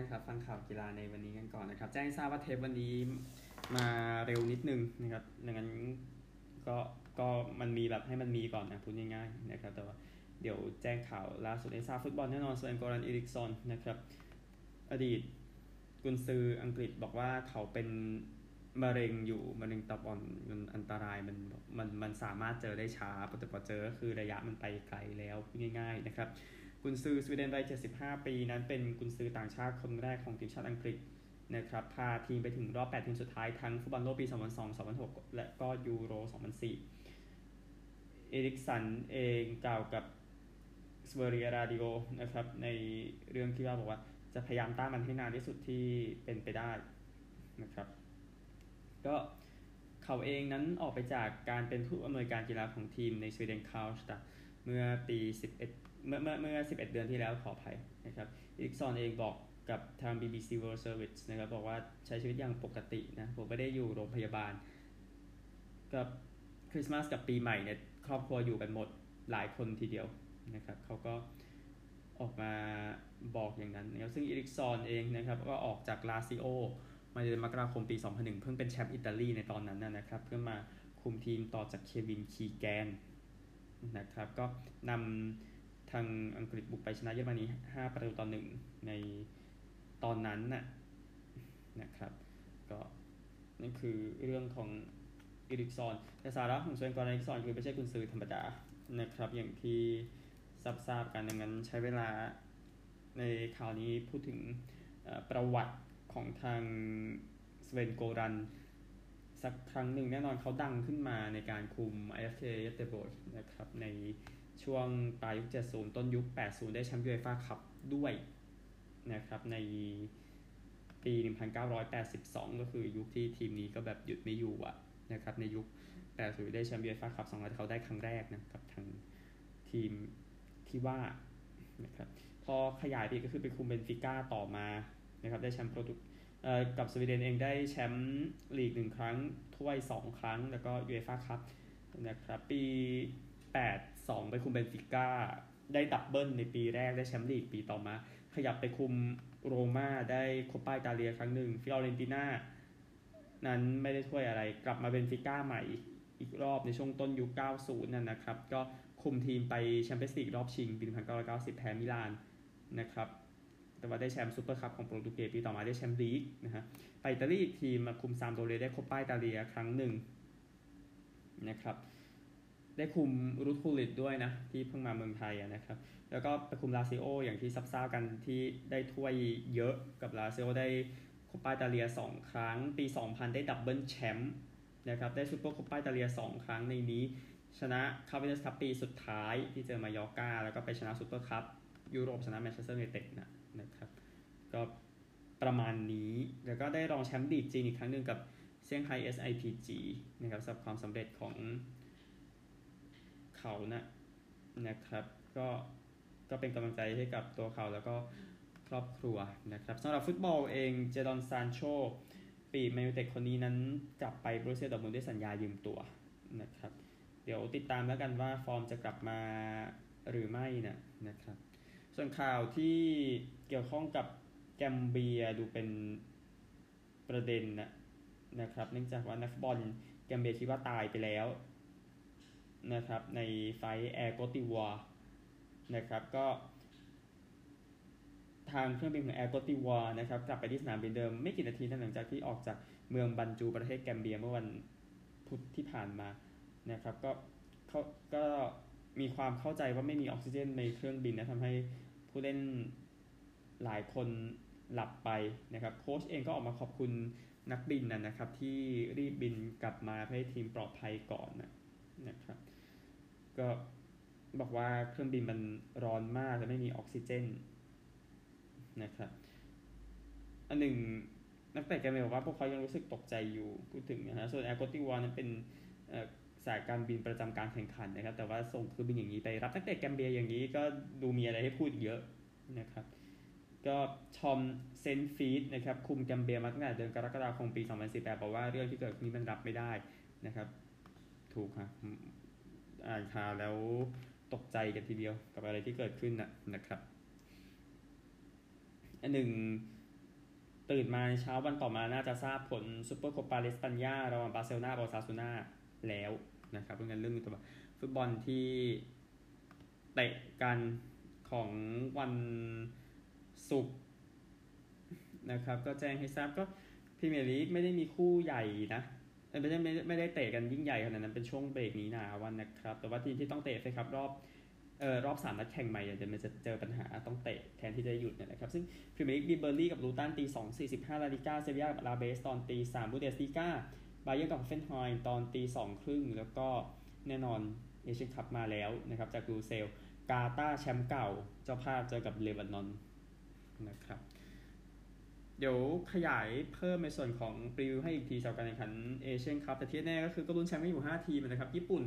านครับฟังข่าวกีฬาในวันนี้กันก่อนนะครับ แจ้งทราบว่าเทปวันนี้มาเร็วนิดนึงนะครับดังนั้นก็ก็มันมีแบบให้มันมีก่อนนะพูดง่ายๆนะครับแต่ว่าเดี๋ยวแจ้งข่าวล่าสุดในทราฟุตบอลแน่นอนสเวนกอรันอิริกซอนนะครับ อดีตกุนซืออังกฤษบอกว่าเขาเป็นมะเร็งอยู่มะเร็งตับอ่อนมันอันตรายมันมันมันสามารถเจอได้ช้าแต่พอเจอก็คือระยะมันไปไกลแล้วง่าย ๆ นะครับ กุนซือสวีเดนวัย 75 ปี นั้นเป็นกุนซือต่างชาติคนแรกของทีมชาติอังกฤษนะครับพาทีมไปถึงรอบ 8 ทีมสุดท้ายทั้งฟุตบอลโลกปี 2002 2006 และก็ยูโร 2004 เอริกสันเองกล่าวกับสเวอริอาราดิโอนะครับในเรื่องที่ว่าบอกว่าจะพยายามต้านมันให้นานที่สุดที่เป็นไปได้นะครับ ก็เขาเองนั้นออกไปจากการเป็นผู้อำนวยการกีฬาของทีมในสวีเดนคาร์ลสตัดเมื่อปี 11 เมื่อเมื่อเมื่อ 11 เดือนที่แล้วขออภัยนะครับอีกซอนเองบอกกับทาง BBC World Service นะครับบอกว่าใช้ชีวิตอย่างปกตินะผมไม่ได้อยู่โรงพยาบาล กับคริสต์มาสกับปีใหม่เนี่ยครอบครัวอยู่กันหมดหลายคนทีเดียวนะครับเขาก็ออกมาบอกอย่างนั้นนะครับซึ่งอีริกซอนเองนะครับก็ออกจากลาซิโอมาเดือนมกราคมปี 2001 เพิ่งเป็นแชมป์อิตาลีในตอนนั้นนะครับเพื่อมาคุมทีมต่อจากเควินคีแกนนะครับก็นำ ทางอังกฤษบุกไปชนะเยอรมนี5ประตูต่อหนึ่งในตอนนั้นน่ะนะครับก็นั่นคือเรื่องของอีริกซอนแต่สาระของส่วนกรณีอีริกซอนคือไม่ใช่คุณซื้อธรรมดานะครับ อย่างที่ทราบๆกันดังนั้นใช้เวลาในข่าวนี้พูดถึงประวัติของทางสเวนโกรัน สักครั้งหนึ่งแน่นอนเขาดังขึ้นมาในการคุม IFK เยเตบอร์กนะครับใน ช่วงปลายยุค 70 ต้นยุค 80 ได้แชมป์ยูเอฟ่าคัพด้วยนะครับในปี 1982 ก็คือยุคที่ทีมนี้ก็แบบหยุดไม่อยู่อะนะครับในยุค 80 ได้แชมป์ยูเอฟ่าคัพสองนัดเขาได้ครั้งแรกนะกับทางทีมที่ว่านะครับพอขยายไปก็คือไปคุมเบนฟิก้าต่อมานะครับได้แชมป์โปรตุกับสวีเดนเองได้แชมป์ลีกหนึ่งครั้งถ้วย 2 ครั้ง แล้วก็ยูเอฟ่าคัพนะครับปี 8 2 ไปคุมเบนฟิก้าได้ดับเบิลในปีแรกได้แชมป์ลีกปีต่อมา ขยับไปคุมโรม่าได้โคปาอิตาเลียครั้งหนึ่งฟิออเรนติน่านั้นไม่ได้ถ้วยอะไรกลับมาเบนฟิก้าใหม่อีกรอบในช่วงต้นยุค 90 นั่นนะครับ ก็คุมทีมไปแชมเปี้ยนส์ลีกรอบชิงปี 1990 แพ้มิลานนะครับ แต่ว่าได้แชมป์ซูเปอร์คัพของโปรตุเกสปีต่อมาได้แชมป์ลีกนะฮะ ไปอิตาลีทีมมาคุมซามพ์โดเรียได้โคปาอิตาเลียครั้งหนึ่งนะครับ ได้คุมรุดกุลลิตด้วยนะ ที่เพิ่งมาเมืองไทยนะครับ แล้วก็ไปคุมลาซิโออย่างที่ทราบๆ กันที่ได้ถ้วยเยอะกับลาซิโอได้โคปาอิตาเลีย 2 ครั้ง ปี 2000 ได้ดับเบิลแชมป์นะครับได้ซูเปอร์โคปาอิตาเลีย 2 ครั้งในนี้ ชนะคัพวินเนอร์สคัพปีสุดท้ายที่เจอมายอร์ก้าแล้วก็ไปชนะซูเปอร์คัพยุโรปชนะแมนเชสเตอร์ยูไนเต็ดนะนะครับก็ประมาณนี้แล้วก็ได้รองแชมป์ลีกจีนอีกครั้งหนึ่งกับเซี่ยงไฮ้ SIPG นะครับสำหรับความสำเร็จของ เขานะนะครับ ก็ก็เป็นกำลังใจให้กับตัวเขาแล้วก็ครอบครัวนะครับสำหรับฟุตบอลเองเจดอนซานโชปีแมนยูเทดคนนี้นั้นกลับไปบรูเซียดอร์ทมุนด์ด้วยสัญญายืมตัวนะครับ เดี๋ยวติดตามแล้วกันว่าฟอร์มจะกลับมาหรือไม่นะนะครับ ส่วนข่าวที่เกี่ยวข้องกับแกมเบียดูเป็นประเด็นนะนะครับ เนื่องจากว่านักบอลแกมเบียคิดว่าตายไปแล้ว นะครับในไฟแอร์โกตดิวัวร์นะครับก็ทางเครื่องบินของแอร์โกตดิวัวร์นะครับกลับไปที่สนามบินเดิมไม่กี่นาทีหลังจากที่ออกจากเมืองบันจูลประเทศแกมเบียเมื่อวันพุธที่ผ่านมานะครับก็เขาก็มีความเข้าใจว่าไม่มีออกซิเจนในเครื่องบินนะทำให้ผู้เล่นหลายคนหลับไปนะครับโค้ชเองก็ออกมาขอบคุณนักบินนะครับที่รีบบินกลับมาให้ทีมปลอดภัยก่อนนะ นะครับ ก็บอกว่าเครื่องบินมันร้อนมากและไม่มีออกซิเจนนะครับอันหนึ่งนักเตะแกมบอกว่าพวกเขายังรู้สึกตกใจอยู่พูดถึงนะฮะส่วนแอร์โกติวานั้นเป็นสายการบินประจำการแข่งขันนะครับ แต่ว่าส่งเครื่องบินอย่างนี้ไปรับนักเตะแกมเบียอย่างนี้ก็ดูมีอะไรให้พูดเยอะนะครับ ก็ทอมเซนต์ฟีตนะครับคุมแกมเบียมาตั้งแต่เดือนกรกฎาคมปี 2018บอกว่าเรื่องที่เกิดนี้มันรับไม่ได้นะครับ ถูกครับอ่านข่าวแล้วตกใจกันทีเดียวกับอะไรที่เกิดขึ้นนะนะครับอันหนึ่งตื่นมาเช้าวันต่อมาน่าจะทราบผลซูเปอร์โคปาเดเอสปัญญาระหว่างบาร์เซโลนากับโอซาซูนาแล้วนะครับเพราะงั้นเรื่องตัวฟุตบอลที่เตะกันของวันศุกร์นะครับ ก็แจ้งให้ทราบก็พรีเมียร์ลีกไม่ได้มีคู่ใหญ่นะ ไม่ได้ไม่ไม่ได้เตะกันยิ่งใหญ่ขนาดนั้นเป็นช่วงเบรกหนีหนาวนะครับ แต่ว่าทีมที่ต้องเตะเอฟเอคัพรอบเอ่อรอบสามนัดแข่งใหม่เดี๋ยวมันจะเจอปัญหาต้องเตะแทนที่จะหยุดเนี่ยนะครับซึ่งพรีเมียร์ลีกมีเบิร์นลีย์กับลูตันตีสองสี่สิบห้าลาลิก้าเซบียากับอลาเบสตอนตีสามบุนเดสลีกาบาเยิร์นกับฮอฟเฟนไฮม์ตอนตีสองครึ่งแล้วก็แน่นอนเอเชียนคัพมาแล้วนะครับจากลูเซลกาตาร์แชมป์เก่าเจ้าภาพเจอกับเลบานอนนะครับ เดี๋ยวขยายเพิ่มในส่วนของ preview ให้อีกทีสำหรับการแข่งขันเอเชียนคัพแต่ที่แน่ก็คือก็ลุ้นแชมป์กันอยู่ 5 ทีมนะครับ ญี่ปุ่น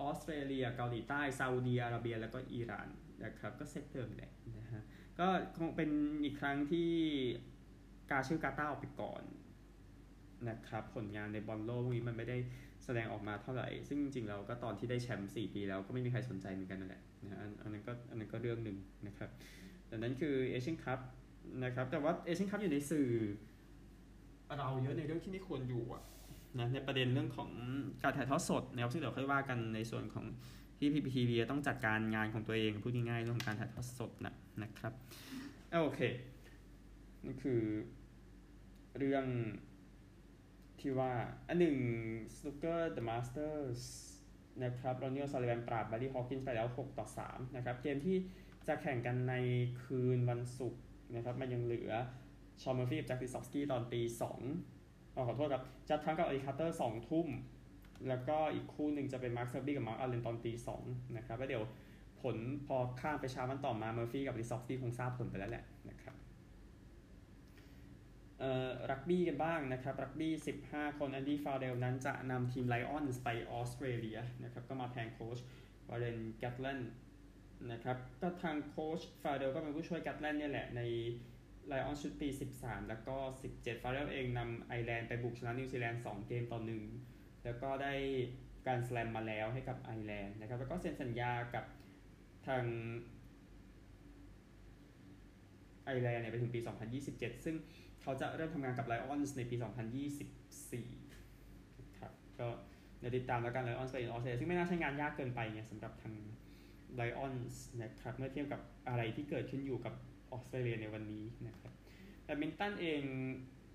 ออสเตรเลีย เกาหลีใต้ ซาอุดีอาระเบีย แล้วก็อิหร่านนะครับก็เซตเดิมแหละนะฮะก็คงเป็นอีกครั้งที่กาชื่อกาตาร์ออกไปก่อนนะครับผลงานในบอลโลกวกนี้มันไม่ได้แสดงออกมาเท่าไหร่ ซึ่งจริงๆเราก็ตอนที่ได้แชมป์4ปีแล้วก็ไม่มีใครสนใจเหมือนกันนั่นแหละนะอันนั้นก็อันนั้นก็เรื่องหนึ่งนะครับดังนั้นคือเอเชียนคัพ นะครับแต่ว่าเอเชียนคัพอยู่ในสื่อเราเยอะในเรื่องที่ไม่ควรอยู่อะนะในประเด็นเรื่องของการถ่ายทอดสดนะครับซึ่งเดี๋ยวค่อยว่ากันในส่วนของที่พีพีทีวีต้องจัดการงานของตัวเองพูดง่ายๆเรื่องของการถ่ายทอดสดนะนะครับโอเคนี่คือเรื่องที่ว่าอันหนึ่งสนุกเกอร์เดอะมาสเตอร์สนะครับรอนนี่โอซุลลิแวนปราบแบร์รี่ฮอว์กินส์ไปแล้ว 6 ต่อ 3 นะครับ เกมที่จะแข่งกันในคืนวันศุกร์ นะครับมันยังเหลือชอนเมอร์ฟี่กับแจ็คลิซอฟสกี้ตอนตีสองขอโทษครับจัดด์ทรัมป์กับอาลีคาร์เตอร์สองทุ่ม แล้วก็อีกคู่หนึ่งจะเป็นมาร์คเซลบี้กับมาร์คอัลเลนตอนตีสองนะครับแล้วเดี๋ยวผลพอข้ามไปเช้าวันต่อมาเมอร์ฟี่กับลิซอฟสกี้คงทราบผลไปแล้วแหละนะครับรักบี้กันบ้างนะครับรักบี้ 15 คนแอนดี้ฟาร์เรลนั้นจะนำทีม Lions ไปออสเตรเลียนะครับก็มาแทนโค้ชวอร์เรนแกตแลนด์ นะครับ ก็ทางโค้ชฟาร์เรลก็เป็นผู้ช่วยแกตแลนด์เนี่ยแหละใน Lions ชุดปี 13 แล้วก็ 17 ฟาร์เรลเองนำไอร์แลนด์ไปบุกชนะนิวซีแลนด์2เกมต่อหนึ่งแล้วก็ได้แกรนด์สแลมมาแล้วให้กับไอร์แลนด์นะครับ แล้วก็เซ็นสัญญากับทางไอร์แลนด์เนี่ยไปถึงปี 2027 ซึ่งเขาจะเริ่มทำงานกับ Lions ในปี 2024 ครับ ก็เดี๋ยวติดตามแล้วกัน Lions ไปออสเตรเลียซึ่งไม่น่าใช่งานยากเกินไปไงสำหรับทาง Lions นะครับเมื่อเทียบกับอะไรที่เกิดขึ้นอยู่กับออสเตรเลียในวันนี้นะครับแบดมินตันเอง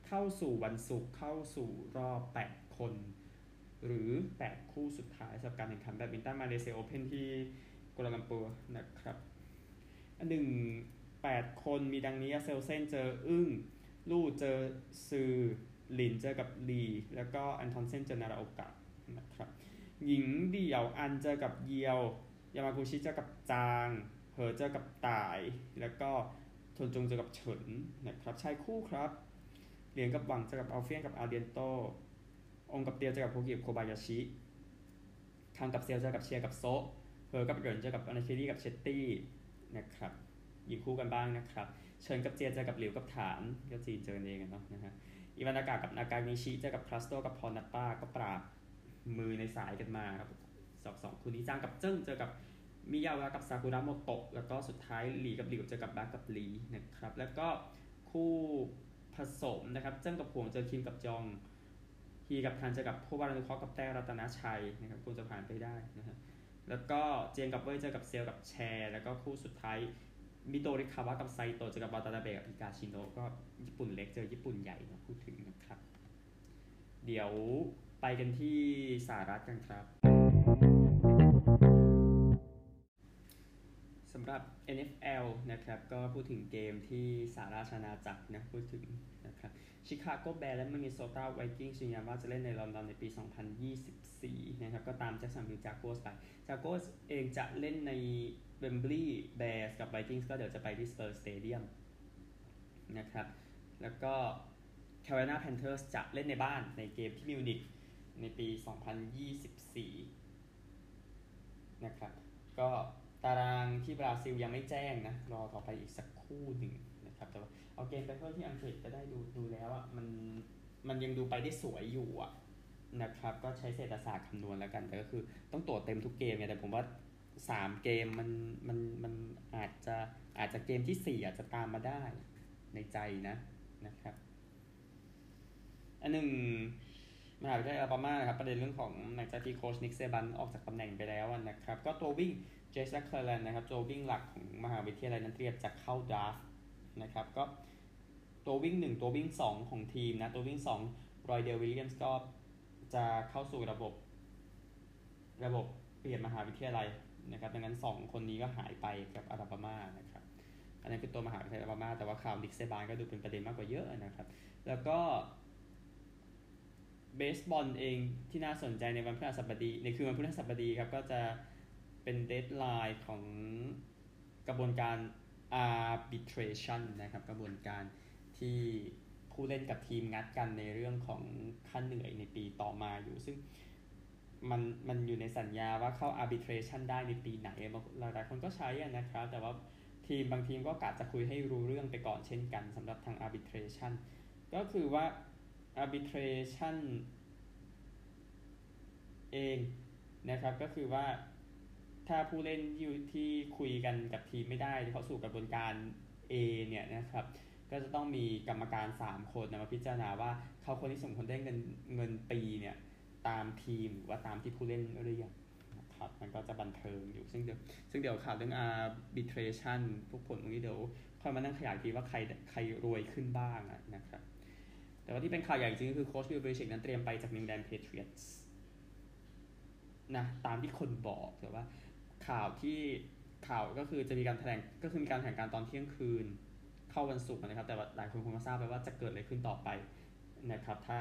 เข้าสู่วันศุกร์เข้าสู่รอบ 8 คน หรือ 8 คู่สุดท้ายสำหรับการแข่งขันแบดมินตันมาเลเซียโอเพนที่กัวลาลัมเปอร์นะครับอันหนึ่ง8คนมีดังนี้แอ็กเซลเซนเจออึ้งลู่เจอซือหลินเจอกับลีแล้วก็แอนทอนเซนเจอนาราโอกะนะครับหญิงเดี่ยวอันเจอกับเยียว ยามากุชิเจอกับจาง เหอเจอกับตาย แล้วก็ทนจงเจอกับเฉินนะครับชายคู่ครับเหรียญกับหวังเจอกับอัลเฟียนกับอาเดียนโต องกับเตียวเจอกับโคกิกับโคบายาชิคังกับเซียวเจอกับเชียกับโซเหอกับเหรินเจอกับอนาเครี่กับเชตตี้นะครับยิงคู่กันบ้างนะครับ เชิญกับเจียเจอกับหลิวกับฐานก็จีนเจอเองกันเนาะนะฮะอีวานากากับนากานิชิเจอกับคลาสโตกับพอนัตตาก็ปราบมือในสายกันมาครับสองสองคู่นี้จ้างกับเจิ้งเจอกับ มิยาวะกับซากุระโมโตะแล้วก็สุดท้ายหลีกับหลิวเจอกับบากับหลีนะครับ แล้วก็คู่ผสมนะครับ เจิ้งกับหวงเจอคิมกับจองฮีกับทันเจอกับผู้วารุเคาะกับแต้รัตนชัยนะครับคุณจะผ่านไปได้นะฮะแล้วก็เจนกับเว่ยเจอกับเซลกับแชร์ แล้วก็คู่สุดท้ายมิโตริคาวะกับไซโตเจอกับบาตาดาเบะกับอิกาชิโนะก็ญี่ปุ่นเล็กเจอญี่ปุ่นใหญ่นะพูดถึงนะครับ เดี๋ยวไปกันที่สหรัฐกันครับสำหรับ NFL นะครับก็พูดถึงเกมที่สหราชอาจักรนะพูดถึงนะครับชิคาโกแบร์สและมินนิโซตาไวกิ้งยืนยันว่าจะเล่นในลอนดอนในปี 2024 นะครับก็ตามแจ็คสันวิลจากัวร์สไปจากัวร์สเองจะเล่นในเวมบลีย์แบร์สกับไวกิ้งก็เดี๋ยวจะไปที่สเปอร์สเตเดียมนะครับแล้วก็แคโรไลนาแพนเทอร์สจะเล่นในบ้านในเกมที่มิวนิกในปี 2024 นะครับก็ ตารางที่บราซิลยังไม่แจ้งนะ รอต่อไปอีกสักคู่หนึ่งนะครับแต่ว่าเอาเกมไปเพิ่มที่อังกฤษก็ได้ดูดูแล้วอะมันมันยังดูไปได้สวยอยู่อะนะครับก็ใช้เศรษฐศาสตร์คำนวณแล้วกัน แต่ก็คือต้องตรวจเต็มทุกเกมไงแต่ผมว่าสามเกมมันมันมันอาจจะอาจจะเกมที่สี่อาจจะตามมาได้ในใจนะนะครับ อันหนึ่งมหาวิทยาลัยอลาบามานะครับประเด็นเรื่องของหลังจากที่โค้ชนิกเซบันออกจากตำแหน่งไปแล้วนะครับ ก็ตัววิ่ง เจสแมคเคลแลนนะครับตัววิ่งหลักของมหาวิทยาลัยนั้นเตรียมจะเข้า draft นะครับก็ตัววิ่งหนึ่งตัววิ่งสองของทีมนะ ตัววิ่งสองรอยเดลวิลเลียมส์ก็จะเข้าสู่ระบบ ระบบเปลี่ยนมหาวิทยาลัยนะครับดังนั้น 2 คนนี้ก็หายไปกับอลาบามานะครับอันนั้นคือตัวมหาวิทยาลัยอาราบามาแต่ว่าข่าวนิกเซบันก็ดูเป็นประเด็นมากกว่าเยอะนะครับ แล้วก็เบสบอลเองที่น่าสนใจในวันพฤหัสบดีในคืนวันพฤหัสบดีครับก็จะ เป็น deadline ของกระบวนการ arbitration นะครับ กระบวนการที่ผู้เล่นกับทีมงัดกันในเรื่องของค่าเหนื่อยในปีต่อมาอยู่ ซึ่งมันมันอยู่ในสัญญาว่าเข้า arbitration ได้ในปีไหนหลายๆคนก็ใช้นะครับ แต่ว่าทีมบางทีมก็กะจะคุยให้รู้เรื่องไปก่อนเช่นกันสำหรับทาง arbitration ก็คือว่า arbitration เองนะครับก็คือว่า ถ้าผู้เล่นอยู่ที่คุยกันกับทีมไม่ได้เขาสู่กระบวนการ A เนี่ยนะครับก็จะต้องมีกรรมการ 3 คนมาพิจารณาว่าเขาคนที่สมควรได้เงินเงินปีเนี่ยตามทีมหรือว่าตามที่ผู้เล่นเรียกนะครับมันก็จะบันเทิงอยู่ซึ่งเดี๋ยวซึ่งเดี๋ยวข่าวเรื่อง arbitration พวกผลตรงนี้เดี๋ยวค่อยมานั่งขยายทีว่าใครใครรวยขึ้นบ้างนะครับแต่ว่าที่เป็นข่าวใหญ่จริงก็คือโค้ชบิลเบลิชิกนั้นเตรียมไปจากนิวอิงแลนด์แพทริออตส์นะตามที่คนบอกแต่ว่า ข่าวที่ข่าวก็คือจะมีการแถลงก็คือมีการแถลงการตอนเที่ยงคืน เข้าวันศุกร์นะครับ แต่ว่าหลายคนคงทราบไปว่าจะเกิดอะไรขึ้นต่อไปนะครับ ถ้า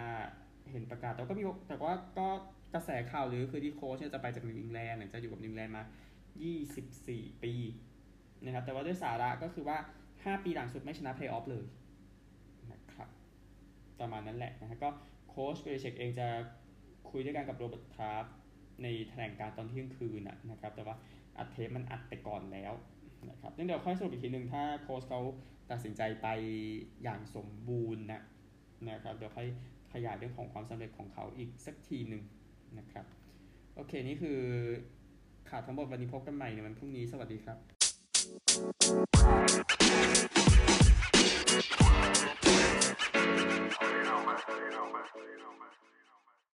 เห็นประกาศแต่ก็มีแต่ว่าก็กระแสข่าวหรือคือที่โค้ชจะไปจากนิวอิงแลนด์จะอยู่กับนิวอิงแลนด์มา 24 ปีนะครับ แต่ว่าด้วยสาระก็คือว่า 5 ปีหลังสุดไม่ชนะเพลย์ออฟเลยนะครับประมาณนั้นแหละนะฮะก็โค้ชเบลิชิกเองจะคุยด้วยกันกับโรเบิร์ตคราฟต์ในแถลงการตอนเที่ยงคืนนะครับ แต่ว่า อัดเทปมันอัดไปก่อนแล้วนะครับเดี๋ยวค่อยสรุปอีกทีหนึ่งถ้าโค้ชเขาตัดสินใจไปอย่างสมบูรณ์นะนะครับเดี๋ยวค่อยขยายเรื่องของความสำเร็จของเขาอีกสักทีหนึ่งนะครับ โอเค นี่คือข่าวทั้งหมดวันนี้พบกันใหม่ในวันพรุ่งนี้สวัสดีครับ